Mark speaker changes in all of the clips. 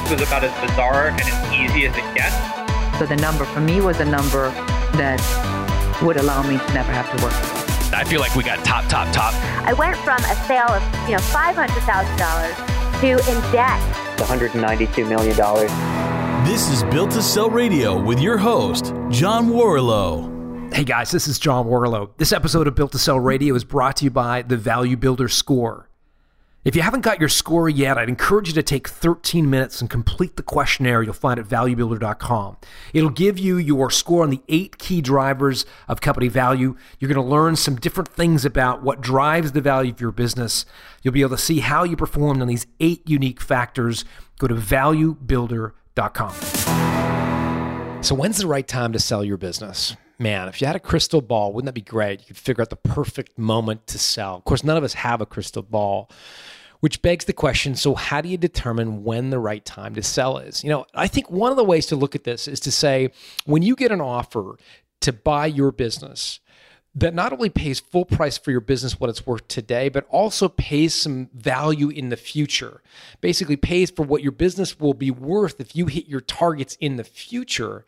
Speaker 1: this was about as bizarre and as easy as it gets.
Speaker 2: So the number for me was a number that would allow me to never have to work.
Speaker 3: I feel like we got top, top, top.
Speaker 4: I went from a sale of, you know, $500,000 to in debt.
Speaker 5: $192 million.
Speaker 6: This is Built to Sell Radio with your host, John Warrillow.
Speaker 7: Hey guys, this is John Warrillow. This episode of Built to Sell Radio is brought to you by the Value Builder Score. If you haven't got your score yet, I'd encourage you to take 13 minutes and complete the questionnaire you'll find at valuebuilder.com. It'll give you your score on the eight key drivers of company value. You're going to learn some different things about what drives the value of your business. You'll be able to see how you performed on these eight unique factors. Go to valuebuilder.com. So, when's the right time to sell your business? man, if you had a crystal ball, wouldn't that be great? You could figure out the perfect moment to sell. Of course, none of us have a crystal ball, which begs the question so, how do you determine when the right time to sell is? You know, I think one of the ways to look at this is to say, when you get an offer to buy your business, that not only pays full price for your business what it's worth today, but also pays some value in the future. Basically, pays for what your business will be worth if you hit your targets in the future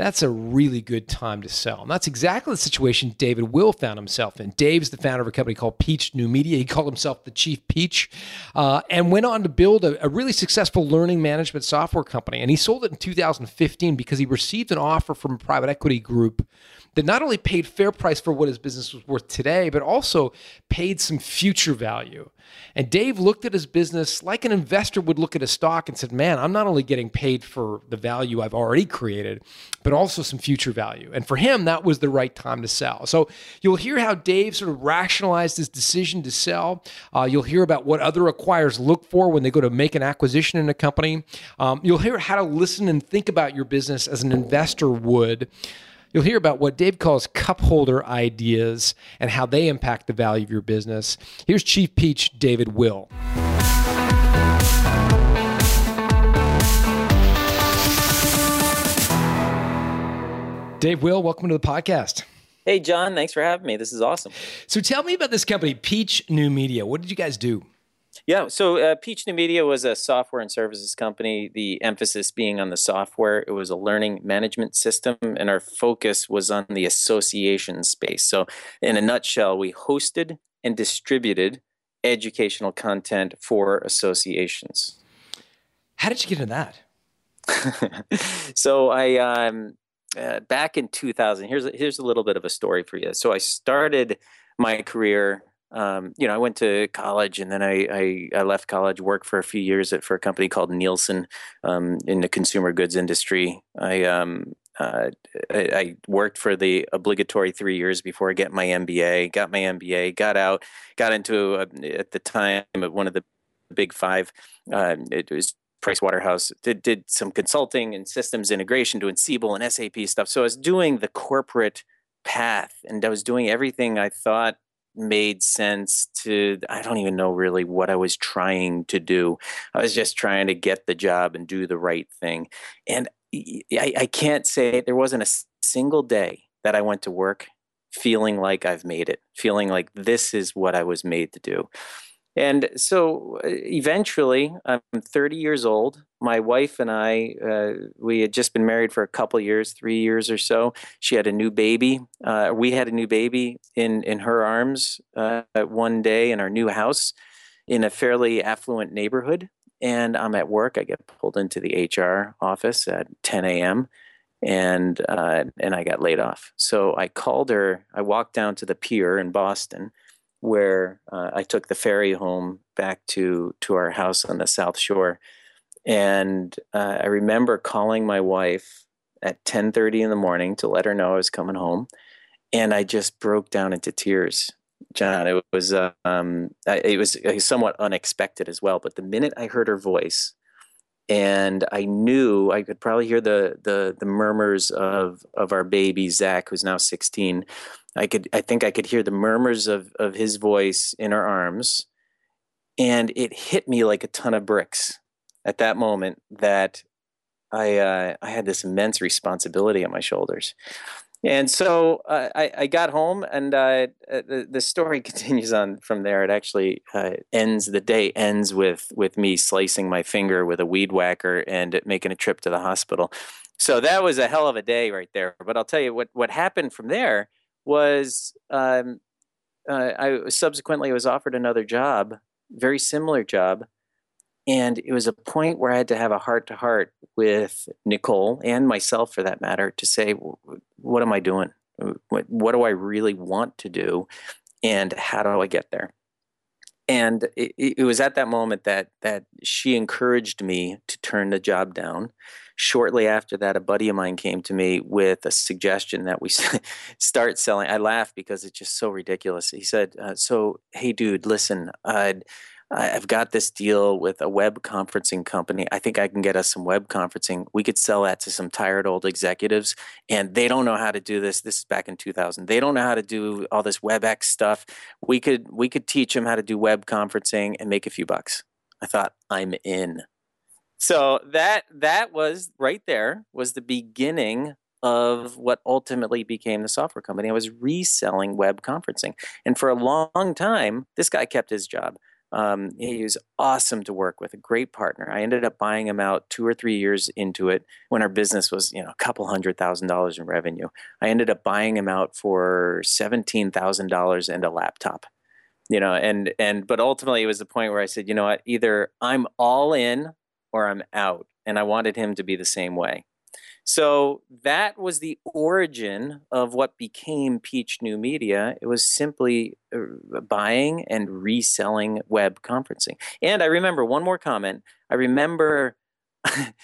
Speaker 7: that's a really good time to sell. And that's exactly the situation David Will found himself in. Dave's the founder of a company called Peach New Media. He called himself the Chief Peach uh, and went on to build a, a really successful learning management software company. And he sold it in 2015 because he received an offer from a private equity group that not only paid fair price for what his business was worth today, but also paid some future value. And Dave looked at his business like an investor would look at a stock and said, Man, I'm not only getting paid for the value I've already created, but also some future value. And for him, that was the right time to sell. So you'll hear how Dave sort of rationalized his decision to sell. Uh, you'll hear about what other acquirers look for when they go to make an acquisition in a company. Um, you'll hear how to listen and think about your business as an investor would. You'll hear about what Dave calls cup holder ideas and how they impact the value of your business. Here's Chief Peach David Will. Dave Will, welcome to the podcast.
Speaker 5: Hey, John, thanks for having me. This is awesome.
Speaker 7: So tell me about this company, Peach New Media. What did you guys do?
Speaker 5: Yeah, so uh, Peach New Media was a software and services company, the emphasis being on the software. It was a learning management system, and our focus was on the association space. So, in a nutshell, we hosted and distributed educational content for associations.
Speaker 7: How did you get into
Speaker 5: that? so, I. Um, uh, back in 2000, here's here's a little bit of a story for you. So I started my career um, you know, I went to college and then I, I, I, left college, worked for a few years at, for a company called Nielsen um, in the consumer goods industry. I, um, uh, I, I, worked for the obligatory three years before I get my MBA, got my MBA, got out, got into, a, at the time, one of the big five. Uh, it was Price Waterhouse did, did some consulting and systems integration, doing Siebel and SAP stuff. So I was doing the corporate path and I was doing everything I thought made sense to i don't even know really what i was trying to do. I was just trying to get the job and do the right thing. And i, I can't say there wasn't a single day that i went to work feeling like i've made it feeling like this is what i was made to do and so uh, eventually, I'm 30 years old. My wife and I, uh, we had just been married for a couple years, three years or so. She had a new baby. Uh, we had a new baby in, in her arms uh, one day in our new house in a fairly affluent neighborhood. And I'm at work. I get pulled into the HR office at 10 a.m. and uh, and I got laid off. So I called her. I walked down to the pier in Boston where uh, I took the ferry home back to to our house on the South Shore, and uh, I remember calling my wife at 10:30 in the morning to let her know I was coming home, and I just broke down into tears. John, it was uh, um, it was somewhat unexpected as well. But the minute I heard her voice, and I knew I could probably hear the the the murmurs of of our baby Zach, who's now 16. I could I think I could hear the murmurs of of his voice in her arms and it hit me like a ton of bricks at that moment that I uh, I had this immense responsibility on my shoulders. And so uh, I, I, got home, and uh, uh, the, the story continues on from there. It actually uh, ends. The day ends with with me slicing my finger with a weed whacker and making a trip to the hospital. So that was a hell of a day right there. But I'll tell you what what happened from there was um, uh, I subsequently was offered another job, very similar job, and it was a point where I had to have a heart to heart with Nicole and myself, for that matter, to say, what am I doing? What, what do I really want to do? And how do I get there? And it, it was at that moment that that she encouraged me to turn the job down. Shortly after that, a buddy of mine came to me with a suggestion that we start selling. I laughed because it's just so ridiculous. He said, uh, "So, hey, dude, listen, I'd." I've got this deal with a web conferencing company. I think I can get us some web conferencing. We could sell that to some tired old executives, and they don't know how to do this. This is back in 2000. They don't know how to do all this WebEx stuff. We could we could teach them how to do web conferencing and make a few bucks. I thought I'm in. So that that was right there was the beginning of what ultimately became the software company. I was reselling web conferencing, and for a long time, this guy kept his job. Um, he was awesome to work with, a great partner. I ended up buying him out two or three years into it when our business was, you know, a couple hundred thousand dollars in revenue. I ended up buying him out for seventeen thousand dollars and a laptop. You know, and and but ultimately it was the point where I said, you know what, either I'm all in or I'm out, and I wanted him to be the same way. So that was the origin of what became Peach New Media. It was simply uh, buying and reselling web conferencing. And I remember one more comment. I remember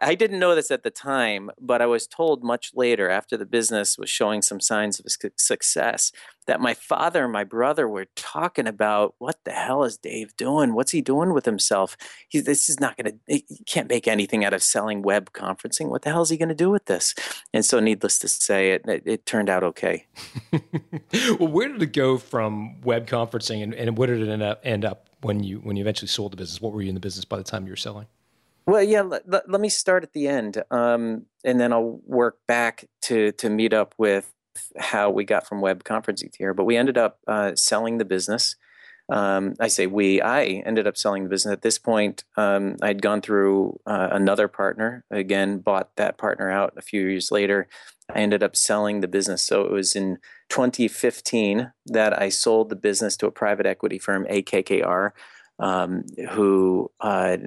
Speaker 5: I didn't know this at the time, but I was told much later, after the business was showing some signs of success, that my father and my brother were talking about what the hell is Dave doing? What's he doing with himself? He, this is not going to, he can't make anything out of selling web conferencing. What the hell is he going to do with this? And so, needless to say, it, it, it turned out okay.
Speaker 7: well, where did it go from web conferencing and, and where did it end up, end up when you when you eventually sold the business? What were you in the business by the time you were selling?
Speaker 5: Well, yeah. Let, let, let me start at the end, um, and then I'll work back to to meet up with how we got from web conferencing here. But we ended up uh, selling the business. Um, I say we. I ended up selling the business. At this point, um, I'd gone through uh, another partner. Again, bought that partner out a few years later. I ended up selling the business. So it was in 2015 that I sold the business to a private equity firm, AKKR, um, who uh,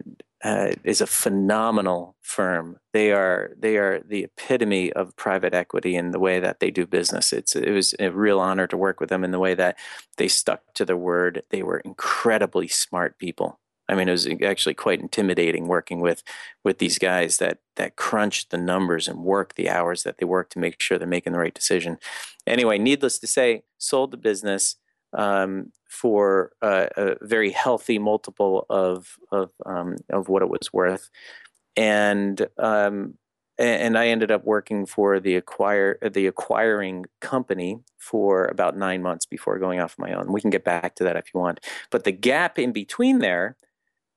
Speaker 5: uh, is a phenomenal firm. They are they are the epitome of private equity in the way that they do business. It's it was a real honor to work with them in the way that they stuck to their word. They were incredibly smart people. I mean, it was actually quite intimidating working with with these guys that that crunch the numbers and work the hours that they work to make sure they're making the right decision. Anyway, needless to say, sold the business um, for a, a, very healthy multiple of of um, of what it was worth, and um, and I ended up working for the acquire the acquiring company for about nine months before going off my own. We can get back to that if you want, but the gap in between there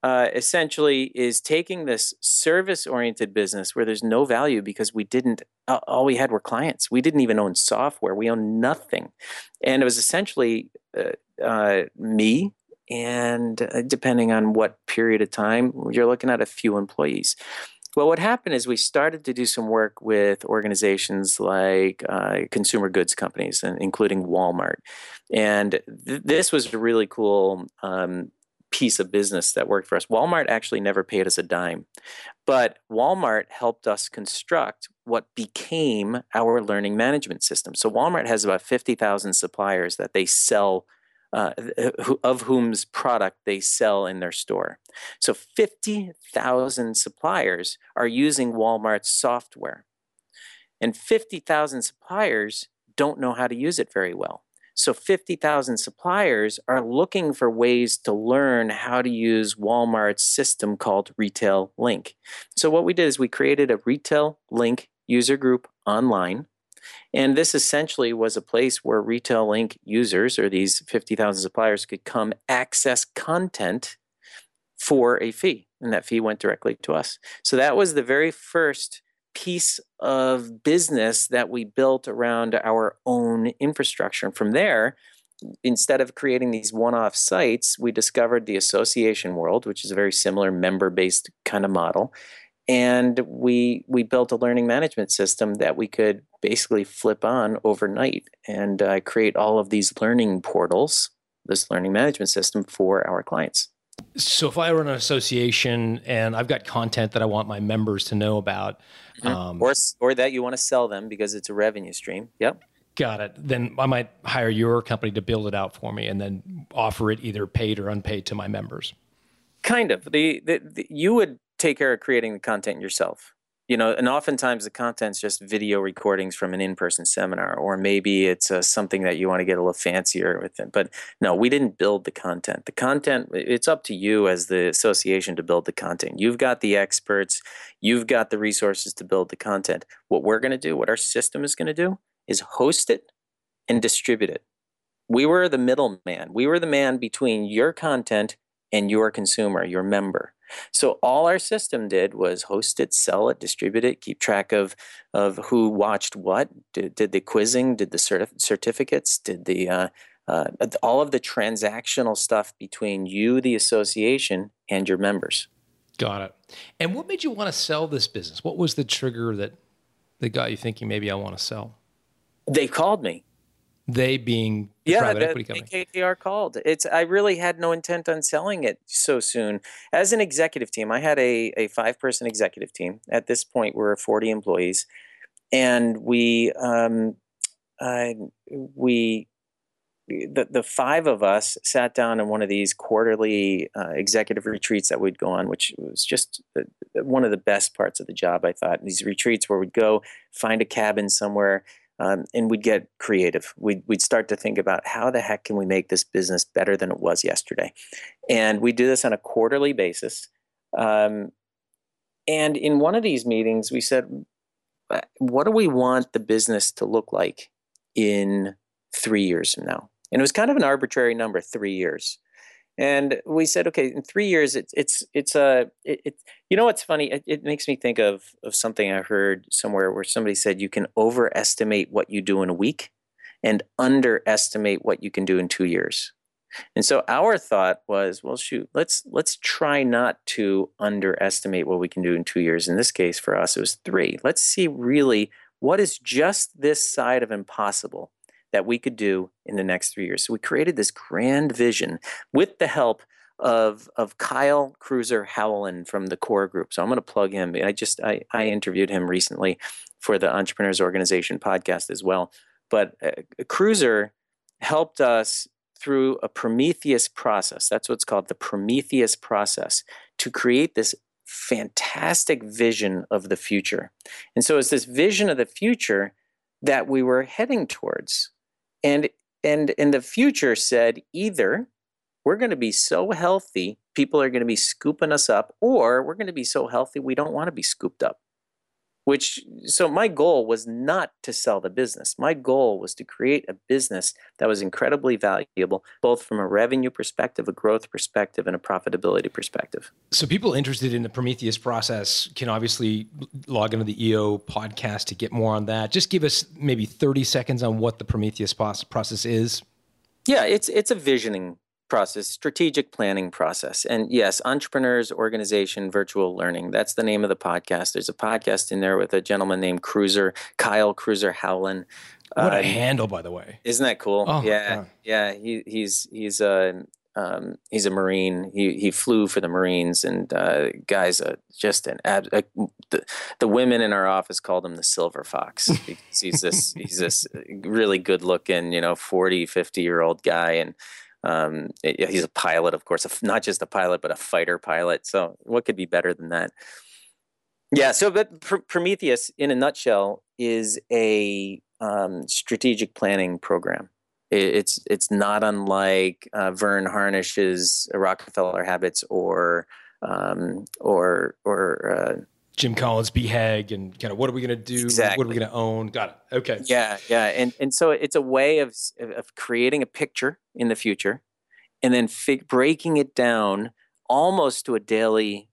Speaker 5: uh, essentially is taking this service oriented business where there's no value because we didn't uh, all we had were clients. We didn't even own software. We owned nothing. And it was essentially uh, uh me and uh, depending on what period of time you're looking at a few employees. Well, what happened is we started to do some work with organizations like uh, consumer goods companies, including Walmart. And th- this was a really cool um, piece of business that worked for us. Walmart actually never paid us a dime, but Walmart helped us construct what became our learning management system. So Walmart has about 50,000 suppliers that they sell. Uh, of whom's product they sell in their store. So 50,000 suppliers are using Walmart's software. And 50,000 suppliers don't know how to use it very well. So 50,000 suppliers are looking for ways to learn how to use Walmart's system called Retail Link. So what we did is we created a Retail Link user group online. And this essentially was a place where Retail Link users or these 50,000 suppliers could come access content for a fee. And that fee went directly to us. So that was the very first piece of business that we built around our own infrastructure. And from there, instead of creating these one-off sites, we discovered the association world, which is a very similar member-based kind of model. And we we built a learning management system that we could basically flip on overnight and uh, create all of these learning portals, this learning management system for our clients.
Speaker 7: So if I run an association and I've got content that I want my members to know about,
Speaker 5: mm-hmm. um, or or that you want to sell them because it's a revenue stream. Yep.
Speaker 7: Got it. Then I might hire your company to build it out for me and then offer it either paid or unpaid to my members.
Speaker 5: Kind of. The, the, the you would take care of creating the content yourself. You know, and oftentimes the content's just video recordings from an in-person seminar, or maybe it's uh, something that you want to get a little fancier with it. But no, we didn't build the content. The content, it's up to you as the association to build the content. You've got the experts, you've got the resources to build the content. What we're going to do, what our system is going to do, is host it and distribute it. We were the middleman. We were the man between your content and your consumer, your member. So all our system did was host it, sell it, distribute it, keep track of of who watched what, did, did the quizzing, did the certif- certificates, did the uh, uh, all of the transactional stuff between you, the association, and your members.
Speaker 7: Got it. And what made you want to sell this business? What was the trigger that that got you thinking maybe I want to sell?
Speaker 5: They called me.
Speaker 7: They being the
Speaker 5: yeah,
Speaker 7: private equity company.
Speaker 5: KKR called. It's I really had no intent on selling it so soon. As an executive team, I had a, a five person executive team. At this point, we're 40 employees, and we um, uh, we the, the five of us sat down in one of these quarterly uh, executive retreats that we'd go on, which was just one of the best parts of the job, I thought. These retreats where we'd go find a cabin somewhere, um, and we'd get creative. We'd, we'd start to think about how the heck can we make this business better than it was yesterday? And we do this on a quarterly basis. Um, and in one of these meetings, we said, uh, what do we want the business to look like in three years from now? And it was kind of an arbitrary number, three years. And we said, okay, in three years, it's it's it's a it, it, you know what's funny? It, it, makes me think of of something I heard somewhere where somebody said you can overestimate what you do in a week, and underestimate what you can do in two years. And so our thought was, well, shoot, let's let's try not to underestimate what we can do in two years. In this case, for us, it was three. Let's see really what is just this side of impossible that we could do in the next three years. So we created this grand vision with the help of of Kyle Cruiser Howland from the Core Group. So I'm going to plug him. I just I, I interviewed him recently for the Entrepreneurs Organization podcast as well. But uh, Cruiser helped us through a Prometheus process. That's what's called the Prometheus process to create this fantastic vision of the future. And so it's this vision of the future that we were heading towards and and in the future said either we're going to be so healthy people are going to be scooping us up or we're going to be so healthy we don't want to be scooped up which so my goal was not to sell the business. My goal was to create a business that was incredibly valuable both from a revenue perspective a growth perspective and a profitability perspective.
Speaker 7: So people interested in the prometheus process can obviously log into the eo podcast to get more on that. Just give us maybe 30 seconds on what the prometheus process is.
Speaker 5: Yeah it's it's a visioning process, strategic planning process. And yes, entrepreneurs, organization, virtual learning. That's the name of the podcast. There's a podcast in there with a gentleman named Cruiser, Kyle Cruiser Howland.
Speaker 7: What a uh, handle, by the way!
Speaker 5: Isn't that cool? Oh, yeah, yeah. He, he's he's a um, he's a Marine. He he flew for the Marines, and uh, guys, uh, just an ab- uh, the, the women in our office called him the Silver Fox because he's this he's this really good looking, you know, 40, 50 year old guy, and um, he's a pilot, of course, not just a pilot, but a fighter pilot. So, what could be better than that? Yeah. So, but Pr- Prometheus, in a nutshell, is a um, strategic planning program. It's it's not unlike uh, Verne Harnish's Rockefeller Habits or um, or or uh,
Speaker 7: Jim Collins, BHAG, and kind of what are we going to do?
Speaker 5: Exactly.
Speaker 7: What are we going to own? Got it. Okay.
Speaker 5: Yeah, yeah, and and so it's a way of of creating a picture in the future, and then fig- breaking it down almost to a daily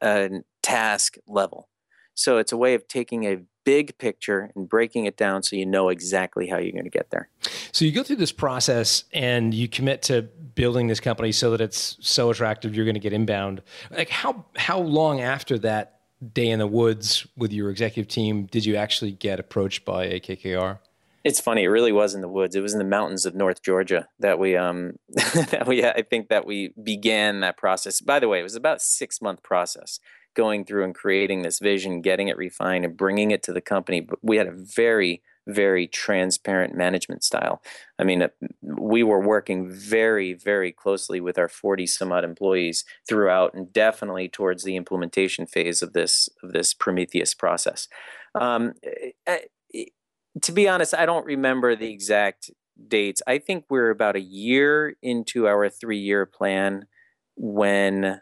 Speaker 5: uh, task level. So it's a way of taking a big picture and breaking it down so you know exactly how you're going to get there.
Speaker 7: So you go through this process and you commit to building this company so that it's so attractive you're going to get inbound. Like how how long after that day in the woods with your executive team did you actually get approached by AKKR?
Speaker 5: It's funny. It really was in the woods. It was in the mountains of North Georgia that we um that we I think that we began that process. By the way, it was about six month process going through and creating this vision, getting it refined, and bringing it to the company. But we had a very very transparent management style. I mean, uh, we were working very, very closely with our 40 some odd employees throughout and definitely towards the implementation phase of this, of this Prometheus process. Um, eh, eh, to be honest, I don't remember the exact dates. I think we're about a year into our three year plan when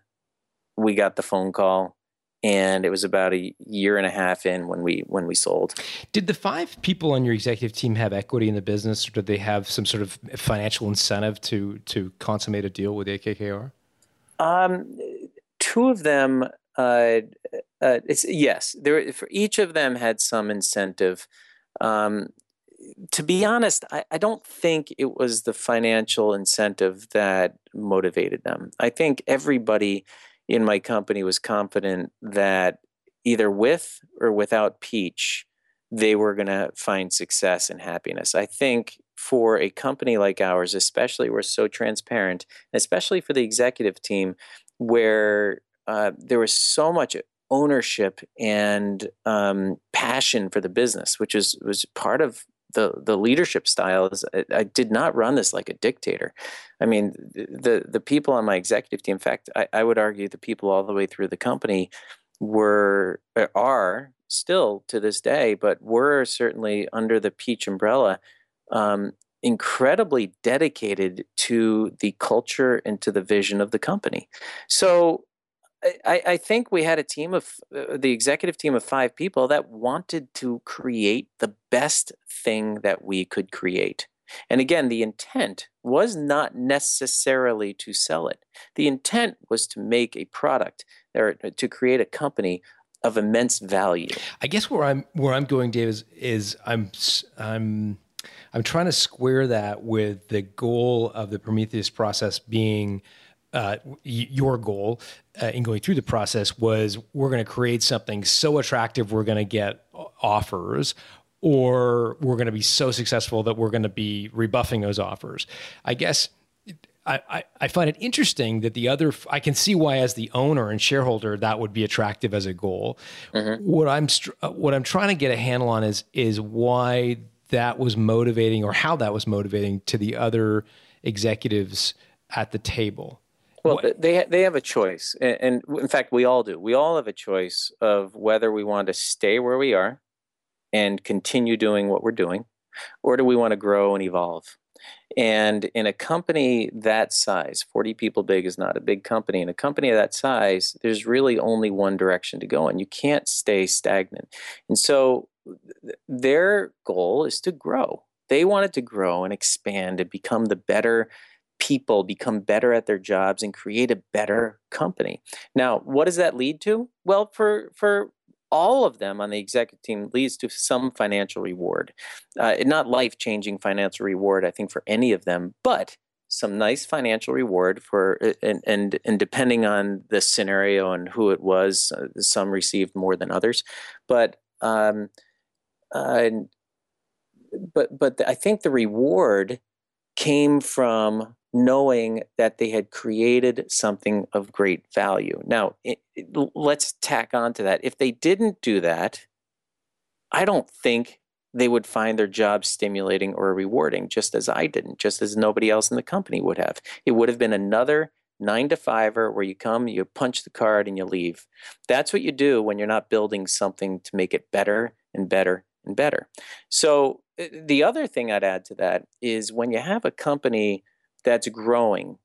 Speaker 5: we got the phone call and it was about a year and a half in when we when we sold.
Speaker 7: Did the five people on your executive team have equity in the business, or did they have some sort of financial incentive to to consummate a deal with AKKR?
Speaker 5: Um, two of them. Uh, uh, it's yes. There for each of them had some incentive. Um, to be honest, I, I, don't think it was the financial incentive that motivated them. I think everybody in my company was confident that either with or without Peach, they were going to find success and happiness. I think for a company like ours, especially we're so transparent, especially for the executive team, where uh, there was so much ownership and um, passion for the business, which is was part of the the leadership style is I, I, did not run this like a dictator. I mean, the the people on my executive team, in fact, I, I would argue the people all the way through the company were uh, are still to this day, but were certainly under the Peach umbrella, um, incredibly dedicated to the culture and to the vision of the company. So I, I, think we had a team of uh, the executive team of five people that wanted to create the best thing that we could create. And again, the intent was not necessarily to sell it. The intent was to make a product or to create a company of immense value.
Speaker 7: I guess where I'm where I'm going, Dave, is, is I'm I'm I'm trying to square that with the goal of the Prometheus process being uh, your goal uh, in going through the process was we're going to create something so attractive we're going to get offers or we're going to be so successful that we're going to be rebuffing those offers i guess I, I, find it interesting that the other I can see why as the owner and shareholder that would be attractive as a goal. Mm-hmm. What I'm uh, what I'm trying to get a handle on is is why that was motivating or how that was motivating to the other executives at the table.
Speaker 5: Well, what? they they have a choice, and, in fact, we all do. We all have a choice of whether we want to stay where we are and continue doing what we're doing, or do we want to grow and evolve? And in a company that size, 40 people big is not a big company. In a company of that size, there's really only one direction to go, and you can't stay stagnant. And so their goal is to grow. They wanted to grow and expand and become the better people become better at their jobs and create a better company. Now, what does that lead to? Well, for for all of them on the executive team leads to some financial reward. Uh, not life changing financial reward, I think, for any of them, but some nice financial reward for and and, and depending on the scenario and who it was, uh, some received more than others, but. Um, uh, but but I think the reward came from knowing that they had created something of great value. Now, it, it, let's tack on to that. If they didn't do that, I don't think they would find their job stimulating or rewarding, just as I didn't, just as nobody else in the company would have. It would have been another nine to fiver where you come, you punch the card, and you leave. That's what you do when you're not building something to make it better and better and better. So, uh, the other thing I'd add to that is when you have a company that's growing,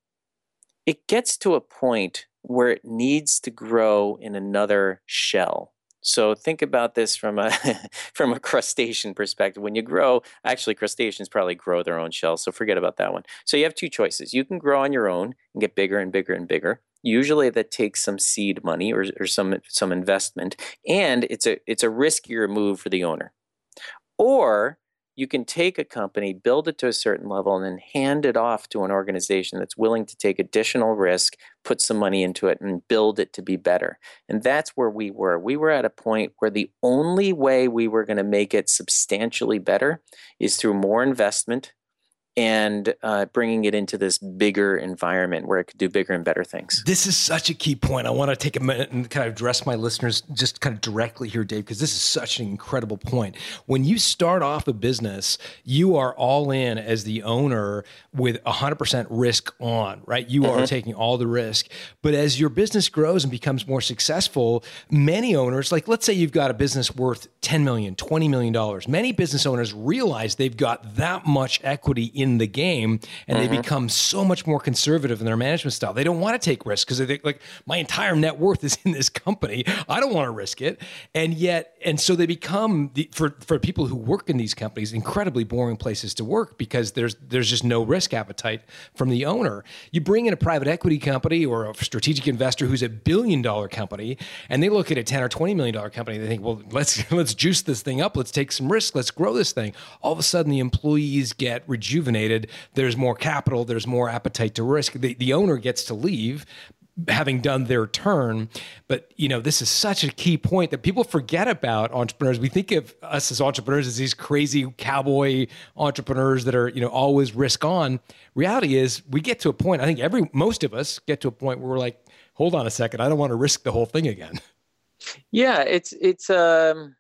Speaker 5: it gets to a point where it needs to grow in another shell. So think about this from a from a crustacean perspective. When you grow, actually crustaceans probably grow their own shells, so forget about that one. So you have two choices. You can grow on your own and get bigger and bigger and bigger. Usually that takes some seed money or, or some some investment, and it's a it's a riskier move for the owner. Or you can take a company, build it to a certain level, and then hand it off to an organization that's willing to take additional risk, put some money into it, and build it to be better. And that's where we were. We were at a point where the only way we were going to make it substantially better is through more investment and uh, bringing it into this bigger environment where it could do bigger and better things.
Speaker 7: This is such a key point. I want to take a minute and kind of address my listeners just kind of directly here, Dave, because this is such an incredible point. When you start off a business, you are all in as the owner with 100% risk on, right? You mm-hmm. are taking all the risk. But as your business grows and becomes more successful, many owners, like let's say you've got a business worth $10 million, $20 million, Many business owners realize they've got that much equity in in the game and mm-hmm. they become so much more conservative in their management style. They don't want to take risks because they think like my entire net worth is in this company. I don't want to risk it. And yet, and so they become the, for for people who work in these companies incredibly boring places to work because there's there's just no risk appetite from the owner. You bring in a private equity company or a strategic investor who's a billion dollar company and they look at a 10 or 20 million dollar company they think, "Well, let's let's juice this thing up. Let's take some risk. Let's grow this thing." All of a sudden the employees get rejuvenated there's more capital, there's more appetite to risk. The, the owner gets to leave having done their turn. But you know this is such a key point that people forget about entrepreneurs. We think of us as entrepreneurs as these crazy cowboy entrepreneurs that are you know always risk on. Reality is we get to a point i think every most of us get to a point where we're like hold on a second i don't want to risk the whole thing again.
Speaker 5: Yeah it's it's um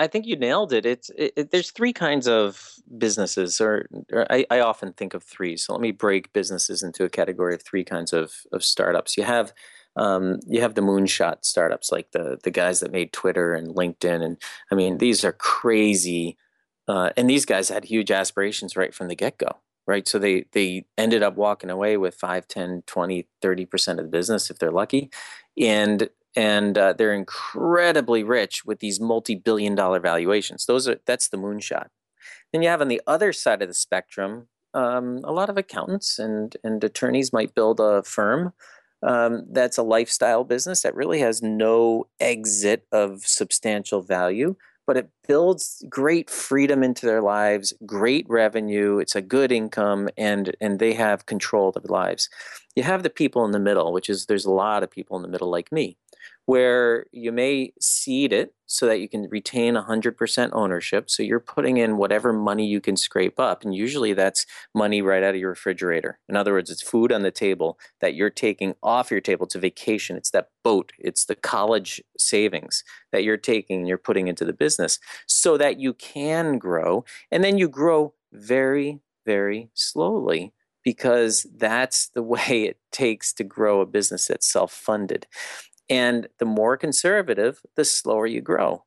Speaker 5: I think you nailed it. It's it, it, there's three kinds of businesses, or, or I, I, often think of three. So let me break businesses into a category of three kinds of of startups. You have um, you have the moonshot startups, like the the guys that made Twitter and LinkedIn, and I mean these are crazy. Uh, and these guys had huge aspirations right from the get-go right so they they ended up walking away with 5 10 20 30% of the business if they're lucky and and uh, they're incredibly rich with these multi-billion dollar valuations. Those are that's the moonshot. Then you have on the other side of the spectrum um, a lot of accountants and and attorneys might build a firm um, that's a lifestyle business that really has no exit of substantial value but it builds great freedom into their lives great revenue it's a good income and and they have control of their lives. You have the people in the middle which is there's a lot of people in the middle like me where you may seed it so that you can retain 100% ownership. So you're putting in whatever money you can scrape up. And usually that's money right out of your refrigerator. In other words, it's food on the table that you're taking off your table. It's a vacation. It's that boat. It's the college savings that you're taking and you're putting into the business so that you can grow. And then you grow very, very slowly because that's the way it takes to grow a business that's self funded. And the more conservative, the slower you grow.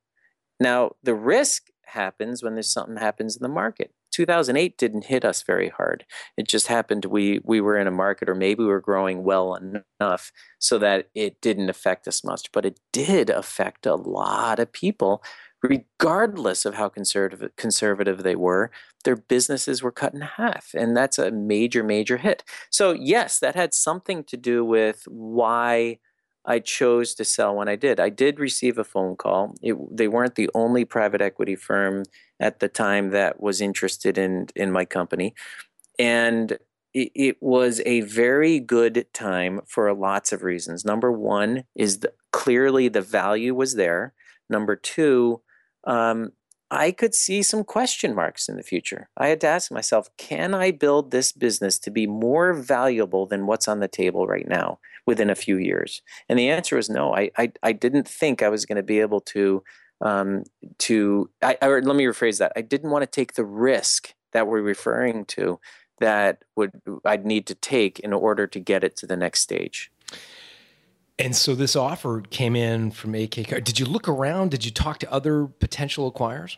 Speaker 5: Now, the risk happens when there's something happens in the market. 2008 didn't hit us very hard. It just happened we we were in a market or maybe we were growing well enough so that it didn't affect us much, but it did affect a lot of people regardless of how conservative conservative they were. Their businesses were cut in half and that's a major major hit. So yes, that had something to do with why I chose to sell when I did. I did receive a phone call. It, they weren't the only private equity firm at the time that was interested in in my company, and it, it was a very good time for lots of reasons. Number one is the, clearly the value was there. Number two, um, I could see some question marks in the future. I had to ask myself, can I build this business to be more valuable than what's on the table right now? Within a few years? And the answer was no. I I, I didn't think I was going to be able to um, to I, let me rephrase that. I didn't want to take the risk that we're referring to that would I'd need to take in order to get it to the next stage.
Speaker 7: And so this offer came in from AK. Did you look around? Did you talk to other potential acquirers?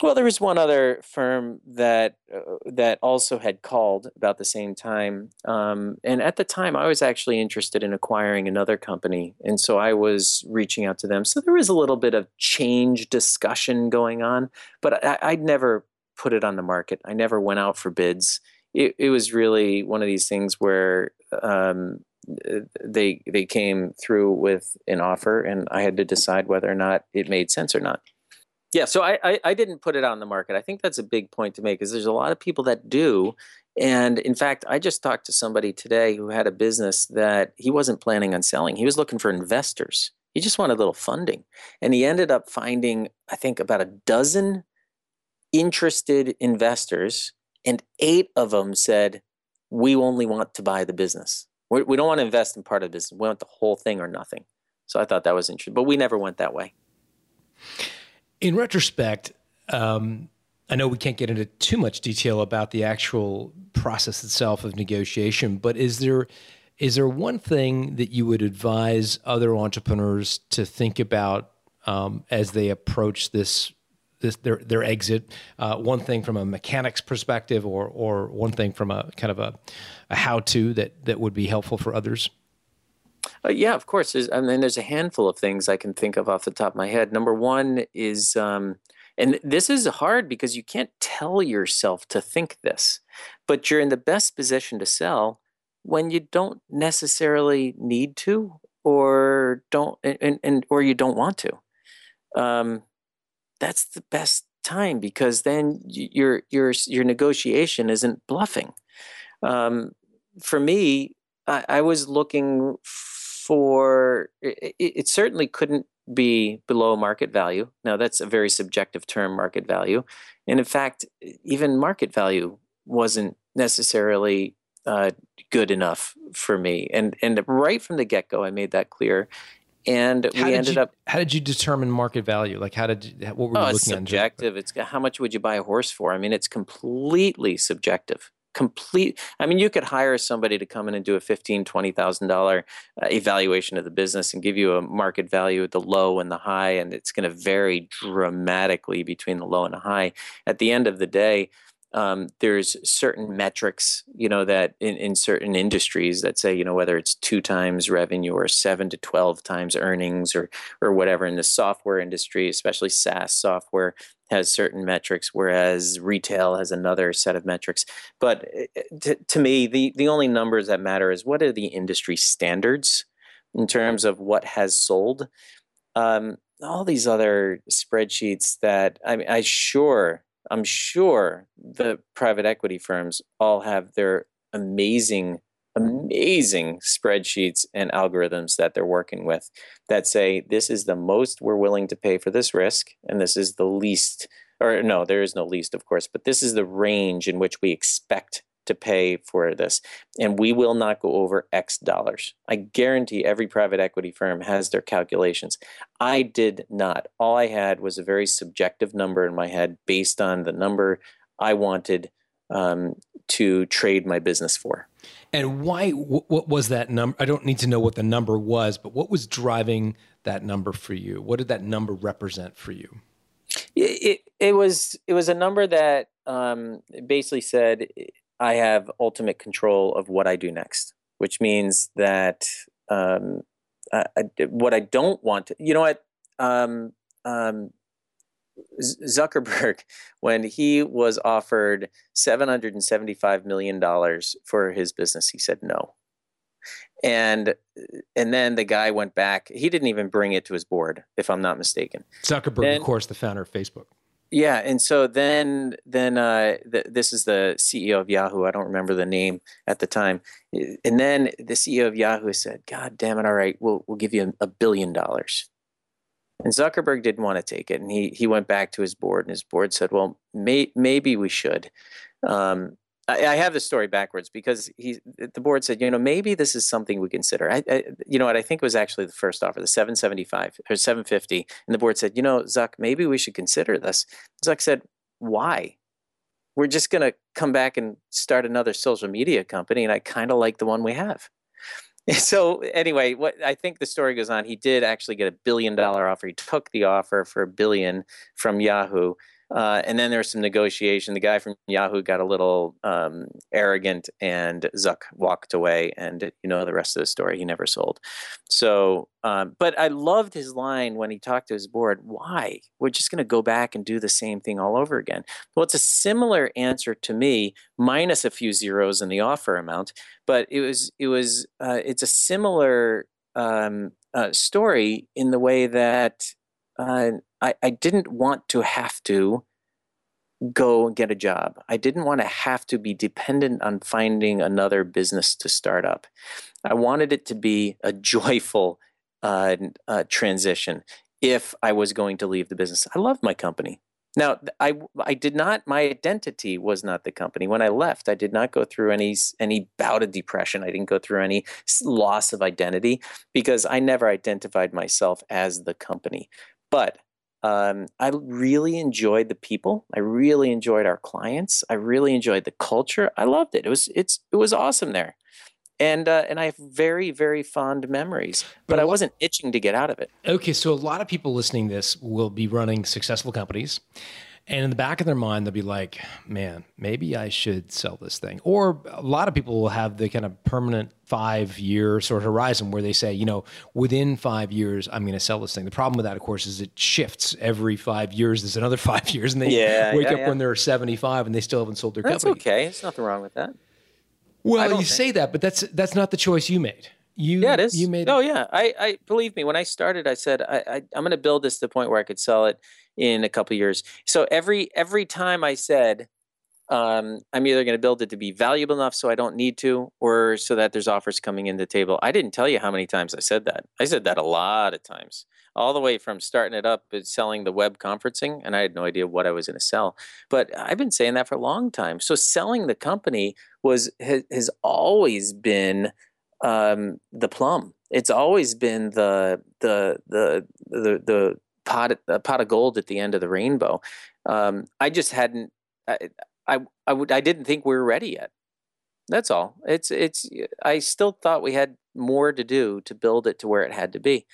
Speaker 5: Well, there was one other firm that uh, that also had called about the same time, um, and at the time, I was actually interested in acquiring another company, and so I was reaching out to them. So there was a little bit of change discussion going on, but I, I'd never put it on the market. I never went out for bids. It, it was really one of these things where um, they they came through with an offer, and I had to decide whether or not it made sense or not. Yeah, so I, I, I didn't put it on the market. I think that's a big point to make, because there's a lot of people that do. And in fact, I just talked to somebody today who had a business that he wasn't planning on selling. He was looking for investors. He just wanted a little funding, and he ended up finding, I think, about a dozen interested investors, and eight of them said, "We only want to buy the business. We, we don't want to invest in part of the business. We want the whole thing or nothing." So I thought that was interesting, but we never went that way.
Speaker 7: In retrospect, um, I know we can't get into too much detail about the actual process itself of negotiation, but is there is there one thing that you would advise other entrepreneurs to think about um, as they approach this this their their exit? Uh, one thing from a mechanics perspective, or or one thing from a kind of a, a how to that that would be helpful for others.
Speaker 5: Uh, yeah, of course. There's, I mean, there's a handful of things I can think of off the top of my head. Number one is, um, and this is hard because you can't tell yourself to think this, but you're in the best position to sell when you don't necessarily need to, or don't, and, and or you don't want to. Um, that's the best time because then your your your negotiation isn't bluffing. Um, for me, I, I was looking for it, it, certainly couldn't be below market value. Now that's a very subjective term, market value, and in fact, even market value wasn't necessarily uh, good enough for me. And and right from the get go, I made that clear. And how we ended
Speaker 7: you,
Speaker 5: up.
Speaker 7: How did you determine market value? Like, how did you, what were you
Speaker 5: oh,
Speaker 7: looking
Speaker 5: it's subjective. It's how much would you buy a horse for? I mean, it's completely subjective complete i mean you could hire somebody to come in and do a fifteen twenty thousand dollar uh, evaluation of the business and give you a market value at the low and the high and it's going to vary dramatically between the low and the high. At the end of the day um, there's certain metrics, you know, that in, in certain industries that say, you know, whether it's two times revenue or seven to 12 times earnings or, or whatever in the software industry, especially SaaS software has certain metrics, whereas retail has another set of metrics. But eh, eh, to, to me, the, the only numbers that matter is what are the industry standards in terms of what has sold. Um, all these other spreadsheets that I mean, I sure I'm sure the private equity firms all have their amazing, amazing spreadsheets and algorithms that they're working with that say this is the most we're willing to pay for this risk, and this is the least, or no, there is no least, of course, but this is the range in which we expect to pay for this. And we will not go over X dollars. I guarantee every private equity firm has their calculations. I did not. All I had was a very subjective number in my head based on the number I wanted um, to trade my business for.
Speaker 7: And why? What was that number? I don't need to know what the number was, but what was driving that number for you? What did that number represent for you?
Speaker 5: It, it, it was it was a number that um, basically said I have ultimate control of what I do next, which means that um, I, I, what I don't want to, you know what, um, um, Zuckerberg, when he was offered $775 million for his business, he said no. And and then the guy went back. He didn't even bring it to his board, if I'm not mistaken.
Speaker 7: Zuckerberg, and, of course, the founder of Facebook.
Speaker 5: Yeah, and so then then uh, th- this is the CEO of Yahoo. I don't remember the name at the time. And then the CEO of Yahoo said, "God damn it! All right, we'll we'll give you a, a billion dollars." And Zuckerberg didn't want to take it, and he he went back to his board, and his board said, "Well, may, maybe we should." Um, I, have the story backwards because he the board said, you know, maybe this is something we consider. I, I, you know what I think it was actually the first offer, the 775 or 750, and the board said, you know, Zuck, maybe we should consider this. Zuck said, why? We're just going to come back and start another social media company, and I kind of like the one we have. So anyway, what I think the story goes on, he did actually get a billion dollar offer. He took the offer for a billion from Yahoo Uh, and then there was some negotiation. The guy from Yahoo got a little um, arrogant, and Zuck walked away. And you know the rest of the story. He never sold. So, um, but I loved his line when he talked to his board. Why? We're just going to go back and do the same thing all over again. Well, it's a similar answer to me, minus a few zeros in the offer amount. But it was it was uh, it's a similar um, uh, story in the way that uh, I, I didn't want to have to go get a job. I didn't want to have to be dependent on finding another business to start up. I wanted it to be a joyful uh, uh, transition if I was going to leave the business. I loved my company. Now, I I did not. My identity was not the company. When I left, I did not go through any any bout of depression. I didn't go through any loss of identity because I never identified myself as the company. But um, I really enjoyed the people. I really enjoyed our clients. I really enjoyed the culture. I loved it. It was it's it was awesome there, and uh, and I have very very fond memories. But I wasn't itching to get out of it.
Speaker 7: Okay, so a lot of people listening to this will be running successful companies. And in the back of their mind, they'll be like, man, maybe I should sell this thing. Or a lot of people will have the kind of permanent five year sort of horizon where they say, you know, within five years, I'm going to sell this thing. The problem with that, of course, is it shifts every five years. There's another five years. And they
Speaker 5: yeah,
Speaker 7: wake
Speaker 5: yeah,
Speaker 7: up
Speaker 5: yeah.
Speaker 7: when they're 75 and they still haven't sold their
Speaker 5: That's
Speaker 7: company.
Speaker 5: okay. There's nothing wrong with that.
Speaker 7: Well, you
Speaker 5: think-
Speaker 7: say that, but that's that's not the choice you made. You,
Speaker 5: Yeah, it is.
Speaker 7: You made
Speaker 5: Oh, yeah. I, I believe me. When I started, I said I, I I'm going to build this to the point where I could sell it in a couple years. So every every time I said um, I'm either going to build it to be valuable enough so I don't need to, or so that there's offers coming in the table. I didn't tell you how many times I said that. I said that a lot of times, all the way from starting it up and selling the web conferencing, and I had no idea what I was going to sell. But I've been saying that for a long time. So selling the company was has, has always been um, the plum. It's always been the the the the the pot the pot of gold at the end of the rainbow. Um, I just hadn't. I, I I would I didn't think we were ready yet. That's all. It's it's. I still thought we had more to do to build it to where it had to be.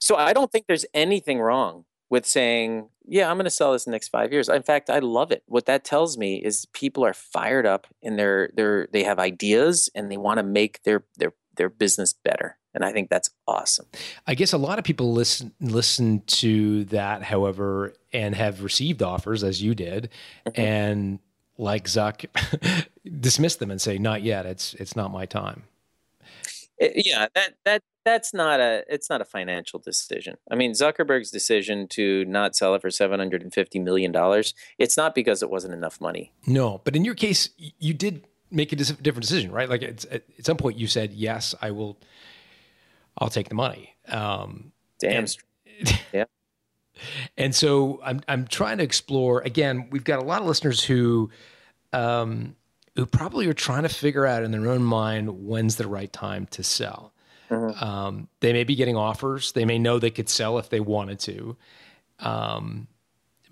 Speaker 5: So I don't think there's anything wrong with saying, yeah, I'm going to sell this in the next five years. In fact, I love it. What that tells me is people are fired up and they're they're they have ideas and they want to make their their their business better. And I think that's awesome.
Speaker 7: I guess a lot of people listen listen to that, however, and have received offers as you did,
Speaker 5: Mm-hmm.
Speaker 7: and like Zuck, dismiss them and say, "Not yet. It's it's not my time."
Speaker 5: Uh, yeah that that that's not a it's not a financial decision i mean zuckerberg's decision to not sell it for 750 million dollars it's not because it wasn't enough money
Speaker 7: No, but in your case, you did make a different decision, right? Like at some point, you said, "Yes, I will. I'll take the money." Um,
Speaker 5: damn
Speaker 7: And-
Speaker 5: yeah
Speaker 7: And so I'm I'm trying to explore again. We've got a lot of listeners who um, who probably are trying to figure out in their own mind when's the right time to sell.
Speaker 5: Mhm.
Speaker 7: Um, they may be getting offers. They may know they could sell if they wanted to, um,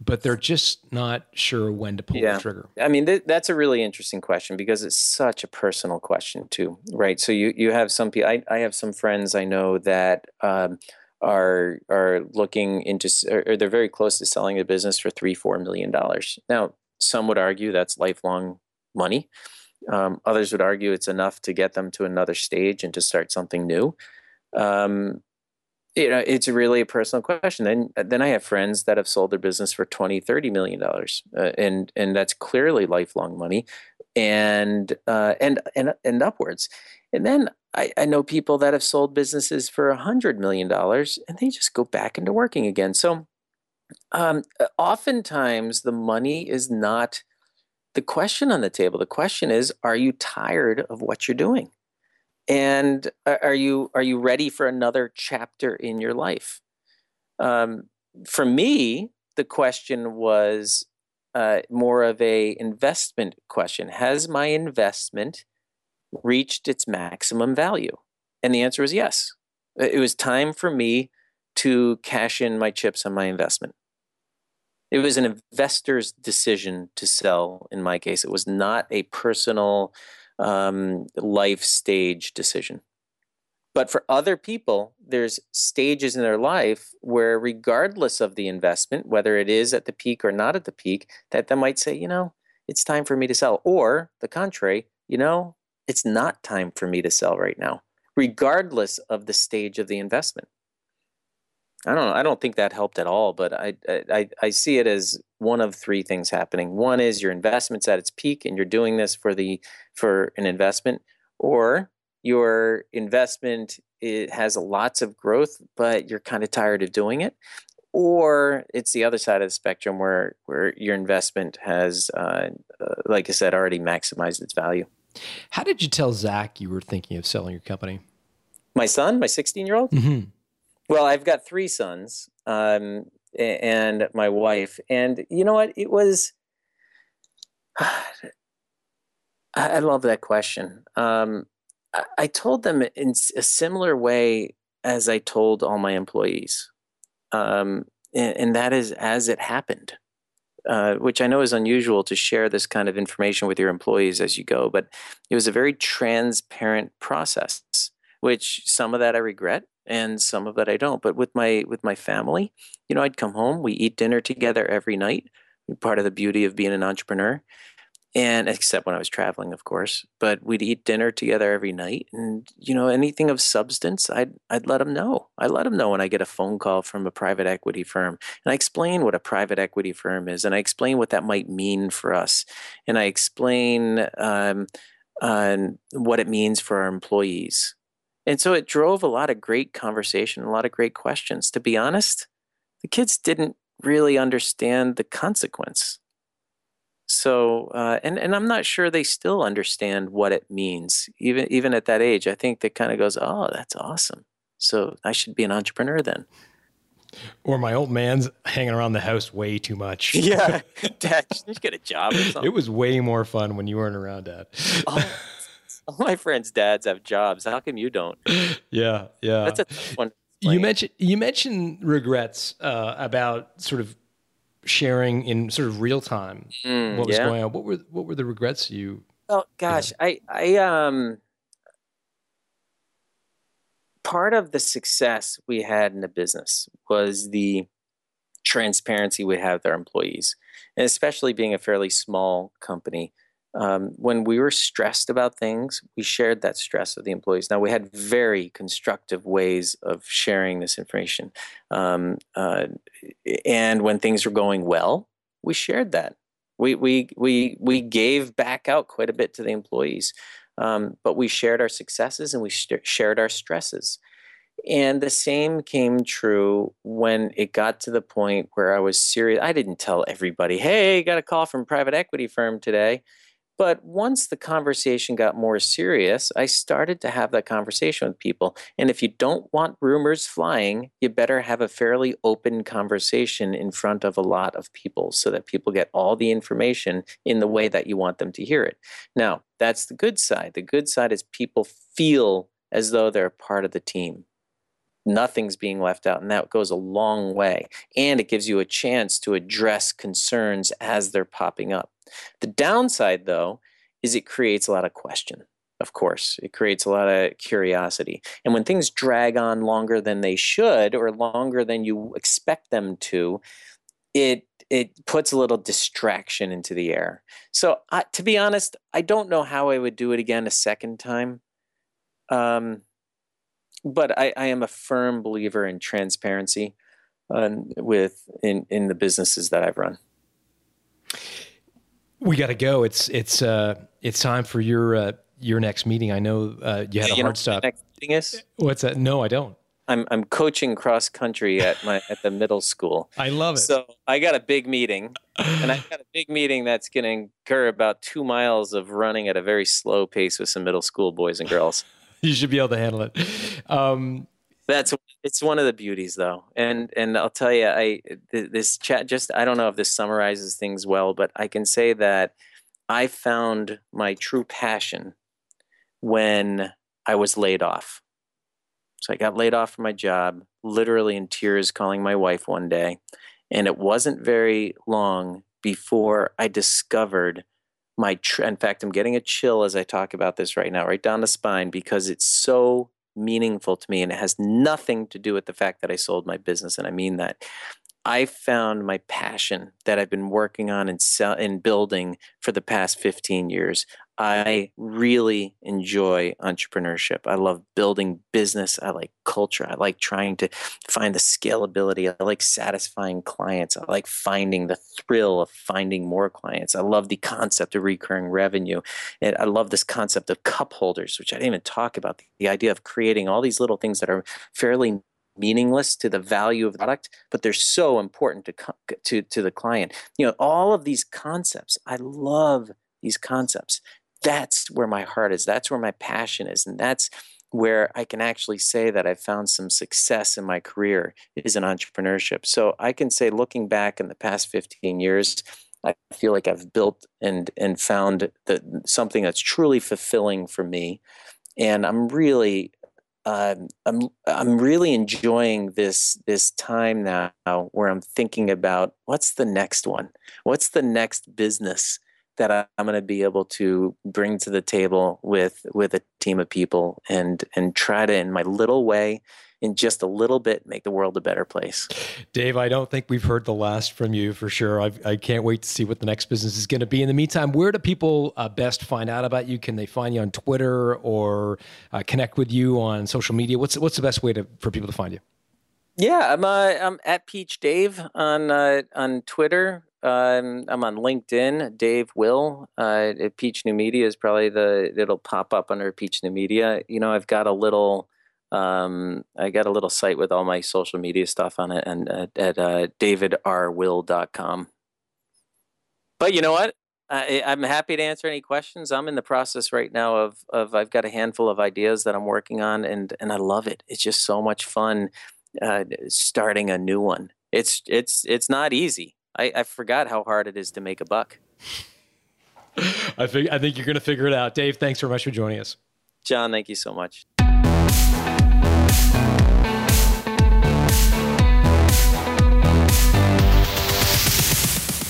Speaker 7: but they're just not sure when to pull
Speaker 5: Yeah.
Speaker 7: the trigger.
Speaker 5: I mean, th- that's a really interesting question because it's such a personal question too, right? So you you have some people. I, I have some friends I know that um, are are looking into, or, they're very close to selling a business for three four million dollars. Now, some would argue that's lifelong money. Um, others would argue it's enough to get them to another stage and to start something new. Um, you know it's really a personal question then then i have friends that have sold their business for 20 30 million dollars uh, and and that's clearly lifelong money and uh, and and and upwards. And then I, I know people that have sold businesses for a hundred million dollars and they just go back into working again. So um, oftentimes the money is not the question on the table. The question is are you tired of what you're doing and are you are you ready for another chapter in your life? Um, for me the question was uh, more of a investment question. Has my investment reached its maximum value? And the answer was yes. It was time for me to cash in my chips on my investment. It was an investor's decision to sell in my case. It was not a personal um, life stage decision. But for other people, there's stages in their life where, regardless of the investment, whether it is at the peak or not at the peak, that they might say, you know, it's time for me to sell. Or the contrary, you know, it's not time for me to sell right now, regardless of the stage of the investment. I don't know. I don't think that helped at all, but I, I I see it as one of three things happening. One is your investment's at its peak and you're doing this for the for an investment, or your investment it has lots of growth, but you're kind of tired of doing it, or it's the other side of the spectrum where where your investment has, uh, uh, like I said, already maximized its value.
Speaker 7: How did you tell Zach you were thinking of selling your company?
Speaker 5: My son, my 16 year old.
Speaker 7: Mm-hmm.
Speaker 5: Well, I've got three sons um, and my wife, and you know what? It was. I love that question. Um, I told them in a similar way as I told all my employees, um, and, that is as it happened. Uh, which I know is unusual to share this kind of information with your employees as you go, but it was a very transparent process. Which some of that I regret, and some of it I don't. But with my with my family, you know, I'd come home, we eat dinner together every night. Part of the beauty of being an entrepreneur, and except when I was traveling, of course. But we'd eat dinner together every night, and you know, anything of substance, I'd I'd let them know. I let them know when I get a phone call from a private equity firm, and I explain what a private equity firm is, and I explain what that might mean for us, and I explain um, what it means for our employees and so it drove a lot of great conversation, a lot of great questions. To be honest, the kids didn't really understand the consequence. So, uh, and and I'm not sure they still understand what it means, even even at that age. I think that kind of goes, "Oh, that's awesome." So I should be an entrepreneur then.
Speaker 7: Or my old man's hanging around the house way too much.
Speaker 5: Yeah, Dad, you get a job.
Speaker 7: It was way more fun when you weren't around, Dad.
Speaker 5: Oh, all my friends' dads have jobs. How come you don't?
Speaker 7: Yeah, yeah.
Speaker 5: That's a tough one.
Speaker 7: You mentioned you mentioned regrets uh, about sort of sharing in sort of real time
Speaker 5: mm,
Speaker 7: what was
Speaker 5: yeah.
Speaker 7: going on. What were what were the regrets you?
Speaker 5: Oh gosh, I I um part of the success we had in the business was the transparency we have with our employees, and especially being a fairly small company um, when we were stressed about things, we shared that stress with the employees. Now, we had very constructive ways of sharing this information. Um, uh, and when things were going well, we shared that. We, we, we, we gave back out quite a bit to the employees, um, but we shared our successes and we sh- shared our stresses. And the same came true when it got to the point where I was serious. I didn't tell everybody, hey, got a call from private equity firm today. But once the conversation got more serious, I started to have that conversation with people. And if you don't want rumors flying, you better have a fairly open conversation in front of a lot of people so that people get all the information in the way that you want them to hear it. Now, that's the good side. The good side is people feel as though they're part of the team. Nothing's being left out, and that goes a long way. And it gives you a chance to address concerns as they're popping up. The downside, though, is it creates a lot of question. Of course, it creates a lot of curiosity. And when things drag on longer than they should or longer than you expect them to, it it puts a little distraction into the air. So, to be honest, I don't know how I would do it again a second time. Um, but I, I, am a firm believer in transparency with in in the businesses that I've run.
Speaker 7: We got to go. It's it's uh it's time for your uh, your next meeting. I know uh, you had
Speaker 5: you
Speaker 7: a hard stop.
Speaker 5: Next meeting is?
Speaker 7: What's that? No, I don't.
Speaker 5: I'm I'm coaching cross country at my at the middle school.
Speaker 7: I love it.
Speaker 5: So I got a big meeting, and I got a big meeting that's going to incur about two miles of running at a very slow pace with some middle school boys and girls.
Speaker 7: you should be able to handle it. Um,
Speaker 5: that's it's one of the beauties though. And and i'll tell you i this chat just i don't know if this summarizes things well but i can say that i found my true passion when i was laid off. So i got laid off from my job literally in tears calling my wife one day. And it wasn't very long before i discovered my tr- in fact i'm getting a chill as i talk about this right now right down the spine because it's so meaningful to me, and it has nothing to do with the fact that I sold my business, and I mean that. I found my passion that I've been working on and sell and building for the past 15 years. I really enjoy entrepreneurship. I love building business. I like culture. I like trying to find the scalability. I like satisfying clients. I like finding the thrill of finding more clients. I love the concept of recurring revenue. And I love this concept of cup holders, which I didn't even talk about. The idea of creating all these little things that are fairly meaningless to the value of the product, but they're so important to to to the client. You know, all of these concepts. I love these concepts that's where my heart is. That's where my passion is. And that's where I can actually say that I've found some success in my career is in entrepreneurship. So I can say, looking back in the past 15 years, I feel like I've built and and found that something that's truly fulfilling for me, and I'm really, uh, I'm I'm really enjoying this this time now where I'm thinking about what's the next one, what's the next business that I'm going to be able to bring to the table with with a team of people and and try to in my little way in just a little bit make the world a better place.
Speaker 7: Dave, I don't think we've heard the last from you for sure. I've, I can not wait to see what the next business is going to be. In the meantime, where do people uh, best find out about you? Can they find you on Twitter or uh, connect with you on social media? What's what's the best way to for people to find you?
Speaker 5: Yeah, I'm uh, I'm at Peach Dave on uh, on Twitter. Um, I'm on LinkedIn, Dave Will. Uh, Peach New Media is probably the it'll pop up under Peach New Media. You know, I've got a little um, I got a little site with all my social media stuff on it, and uh, at uh, davidrwill.com. But you know what? I, I'm happy to answer any questions. I'm in the process right now of of I've got a handful of ideas that I'm working on, and and I love it. It's just so much fun uh, starting a new one. It's it's it's not easy I, I forgot how hard it is to make a buck.
Speaker 7: I think I think you're going to figure it out. Dave, thanks very much for joining us.
Speaker 5: John, thank you so much.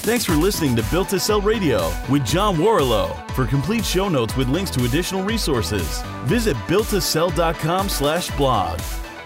Speaker 6: Thanks for listening to Built to Sell Radio with John Warrillow. For complete show notes with links to additional resources, visit builttosell.com slash blog.